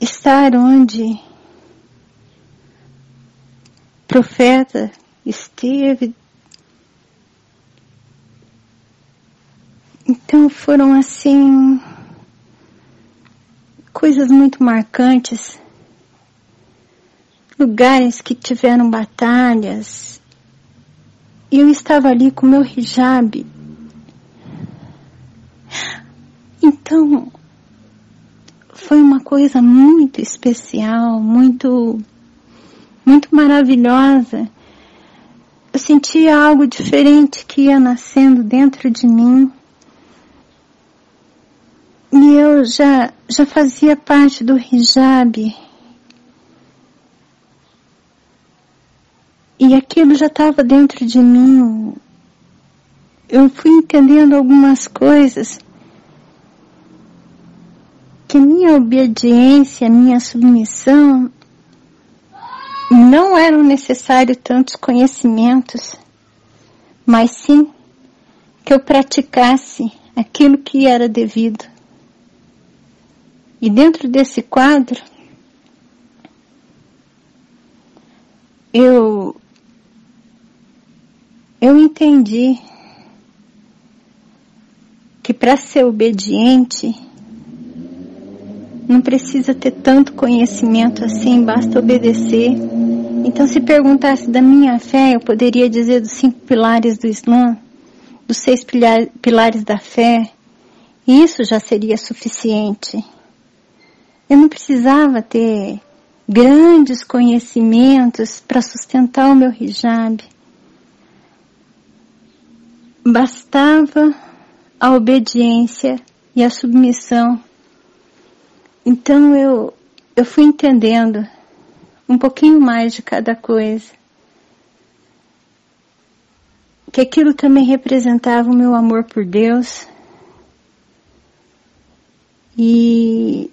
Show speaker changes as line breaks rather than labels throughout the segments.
estar onde profeta esteve. Então foram assim coisas muito marcantes, lugares que tiveram batalhas. E eu estava ali com meu hijab. Então, foi uma coisa muito especial, muito, muito maravilhosa. Eu sentia algo diferente que ia nascendo dentro de mim. E eu já, já fazia parte do hijab. E aquilo já estava dentro de mim. Eu fui entendendo algumas coisas que minha obediência, minha submissão não eram necessários tantos conhecimentos, mas sim que eu praticasse aquilo que era devido. E dentro desse quadro, eu eu entendi que para ser obediente não precisa ter tanto conhecimento assim, basta obedecer. Então, se perguntasse da minha fé, eu poderia dizer dos cinco pilares do Islã, dos seis pilares da fé, e isso já seria suficiente. Eu não precisava ter grandes conhecimentos para sustentar o meu hijab. Bastava a obediência e a submissão então eu, eu fui entendendo um pouquinho mais de cada coisa. Que aquilo também representava o meu amor por Deus. E,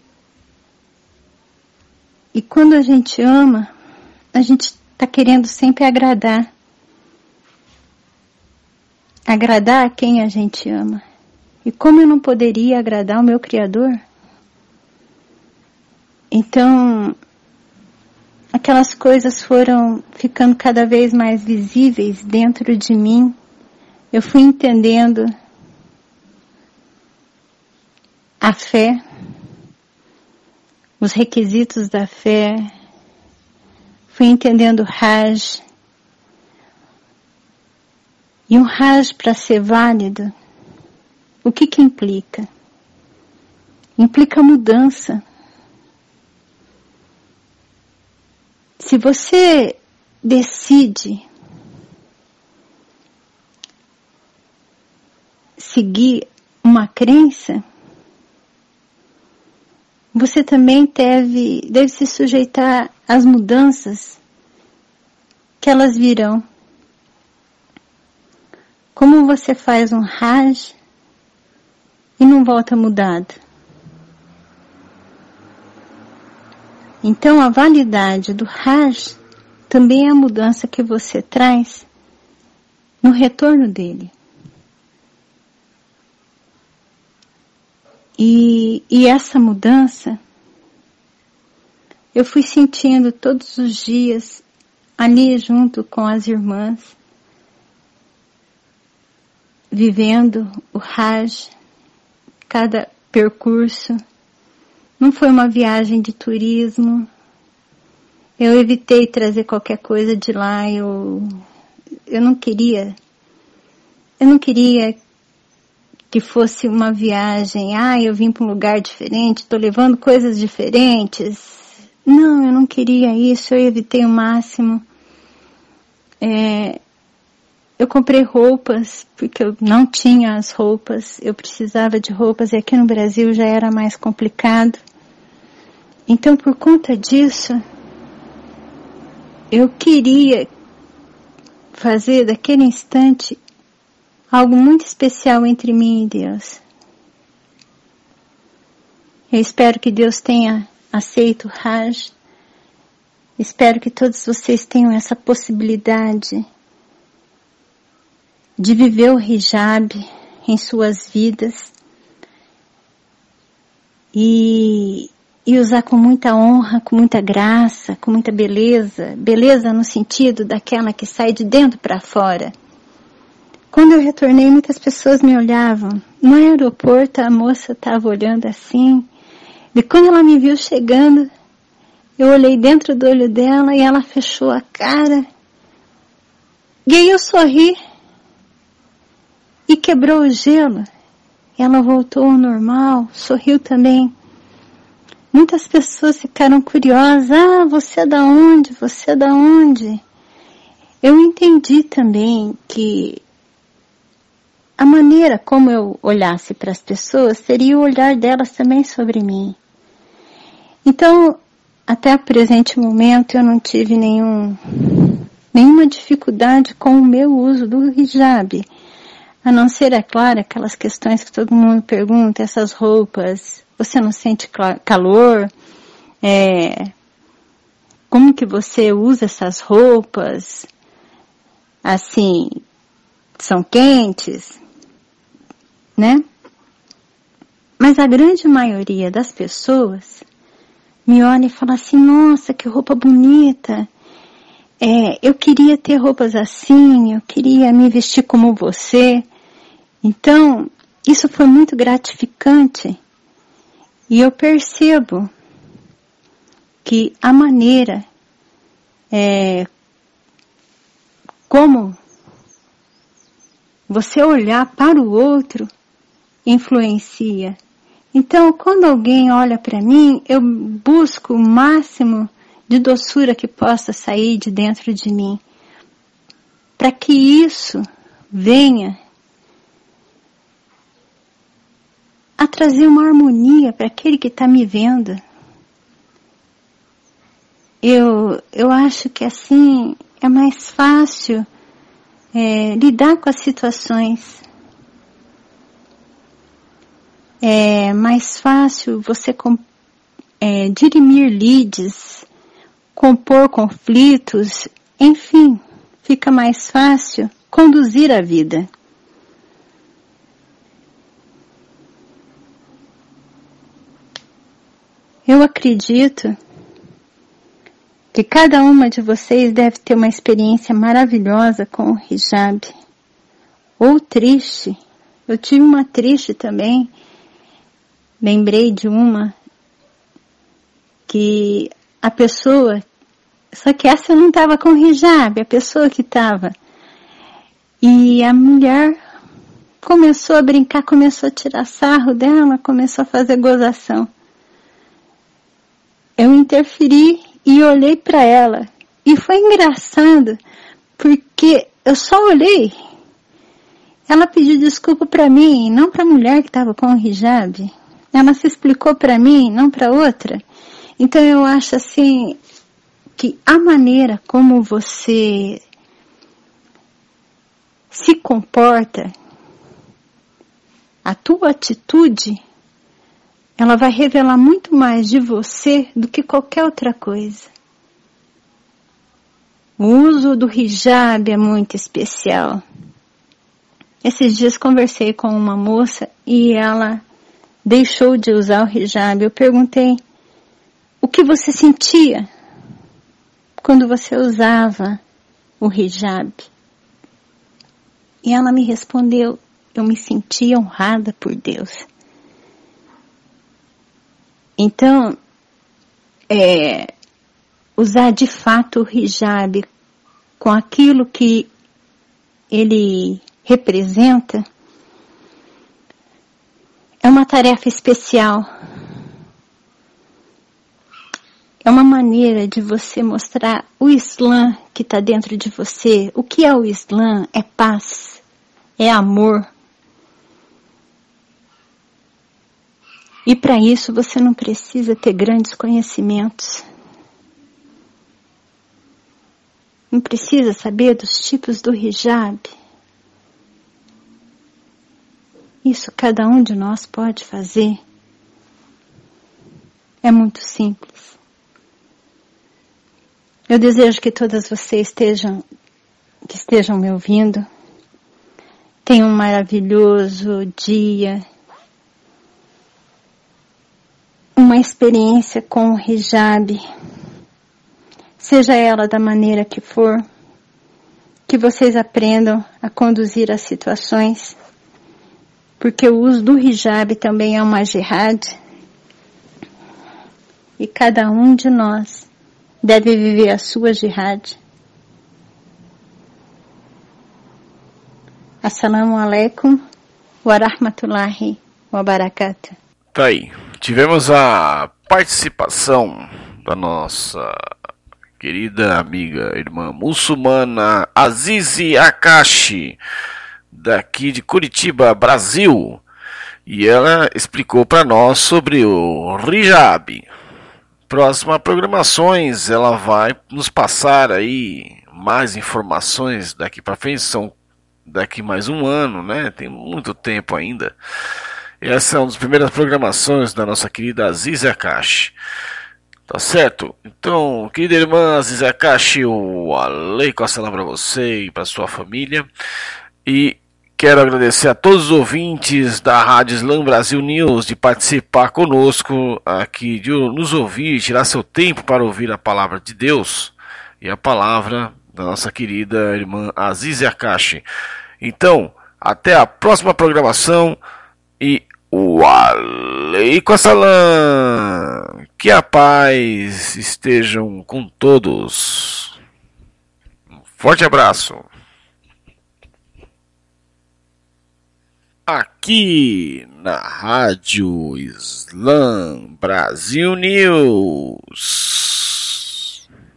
e quando a gente ama, a gente está querendo sempre agradar. Agradar a quem a gente ama. E como eu não poderia agradar o meu Criador? Então, aquelas coisas foram ficando cada vez mais visíveis dentro de mim. Eu fui entendendo a fé, os requisitos da fé, fui entendendo o Raj. E um Raj para ser válido, o que que implica? Implica mudança. Se você decide seguir uma crença, você também deve, deve se sujeitar às mudanças que elas virão. Como você faz um Raj e não volta mudado? Então a validade do Raj também é a mudança que você traz no retorno dele. E, e essa mudança eu fui sentindo todos os dias ali junto com as irmãs, vivendo o Raj, cada percurso não foi uma viagem de turismo. Eu evitei trazer qualquer coisa de lá. Eu, eu não queria. Eu não queria que fosse uma viagem. Ah, eu vim para um lugar diferente, estou levando coisas diferentes. Não, eu não queria isso. Eu evitei o máximo. É, eu comprei roupas porque eu não tinha as roupas, eu precisava de roupas e aqui no Brasil já era mais complicado. Então, por conta disso, eu queria fazer daquele instante algo muito especial entre mim e Deus. Eu espero que Deus tenha aceito o Raj. Espero que todos vocês tenham essa possibilidade de viver o hijab em suas vidas e e usar com muita honra, com muita graça, com muita beleza, beleza no sentido daquela que sai de dentro para fora. Quando eu retornei, muitas pessoas me olhavam. No aeroporto, a moça estava olhando assim. E quando ela me viu chegando, eu olhei dentro do olho dela e ela fechou a cara. E aí eu sorri e quebrou o gelo. Ela voltou ao normal, sorriu também. Muitas pessoas ficaram curiosas. Ah, você é da onde? Você é da onde? Eu entendi também que a maneira como eu olhasse para as pessoas seria o olhar delas também sobre mim. Então, até o presente momento eu não tive nenhum, nenhuma dificuldade com o meu uso do hijab. A não ser, é claro, aquelas questões que todo mundo pergunta, essas roupas, você não sente calor? É, como que você usa essas roupas? Assim, são quentes, né? Mas a grande maioria das pessoas me olha e fala assim, nossa, que roupa bonita. É, eu queria ter roupas assim, eu queria me vestir como você. Então, isso foi muito gratificante. E eu percebo que a maneira é, como você olhar para o outro influencia então, quando alguém olha para mim, eu busco o máximo de doçura que possa sair de dentro de mim, para que isso venha a trazer uma harmonia para aquele que está me vendo. Eu, eu acho que assim é mais fácil é, lidar com as situações é mais fácil você é, dirimir leads, compor conflitos, enfim, fica mais fácil conduzir a vida. Eu acredito que cada uma de vocês deve ter uma experiência maravilhosa com o hijab. Ou triste. Eu tive uma triste também lembrei de uma que a pessoa, só que essa não estava com hijab, a pessoa que estava. E a mulher começou a brincar, começou a tirar sarro dela, começou a fazer gozação. Eu interferi e olhei para ela. E foi engraçado, porque eu só olhei. Ela pediu desculpa para mim, não para a mulher que estava com o hijab. Ela se explicou para mim, não para outra. Então eu acho assim que a maneira como você se comporta, a tua atitude, ela vai revelar muito mais de você do que qualquer outra coisa. O uso do hijab é muito especial. Esses dias conversei com uma moça e ela deixou de usar o hijab, eu perguntei o que você sentia quando você usava o hijab. E ela me respondeu, eu me sentia honrada por Deus. Então, é, usar de fato o hijab com aquilo que ele representa é uma tarefa especial. É uma maneira de você mostrar o Islã que está dentro de você. O que é o Islã? É paz, é amor. E para isso você não precisa ter grandes conhecimentos. Não precisa saber dos tipos do hijab. Isso cada um de nós pode fazer. É muito simples. Eu desejo que todas vocês estejam, que estejam me ouvindo, tenham um maravilhoso dia. Uma experiência com o hijab, seja ela da maneira que for, que vocês aprendam a conduzir as situações, porque o uso do hijab também é uma jihad, e cada um de nós deve viver a sua jihad. Assalamu alaikum wa rahmatullahi wa barakatuh.
Tá aí. Tivemos a participação da nossa querida amiga irmã muçulmana Azizi Akashi, daqui de Curitiba, Brasil. E ela explicou para nós sobre o hijab. Próximas programações, ela vai nos passar aí mais informações daqui para frente, são daqui mais um ano, né? Tem muito tempo ainda. Essa é uma das primeiras programações da nossa querida Aziza Akashi. Tá certo? Então, querida irmã Aziza Akashi, o Aleikum Assalam para você e para sua família. E quero agradecer a todos os ouvintes da Rádio Slam Brasil News de participar conosco aqui, de nos ouvir, tirar seu tempo para ouvir a palavra de Deus e a palavra da nossa querida irmã Aziza Akashi. Então, até a próxima programação e o Aleikum Salam. Que a paz estejam com todos. Um forte abraço. Aqui na Rádio Slam Brasil News.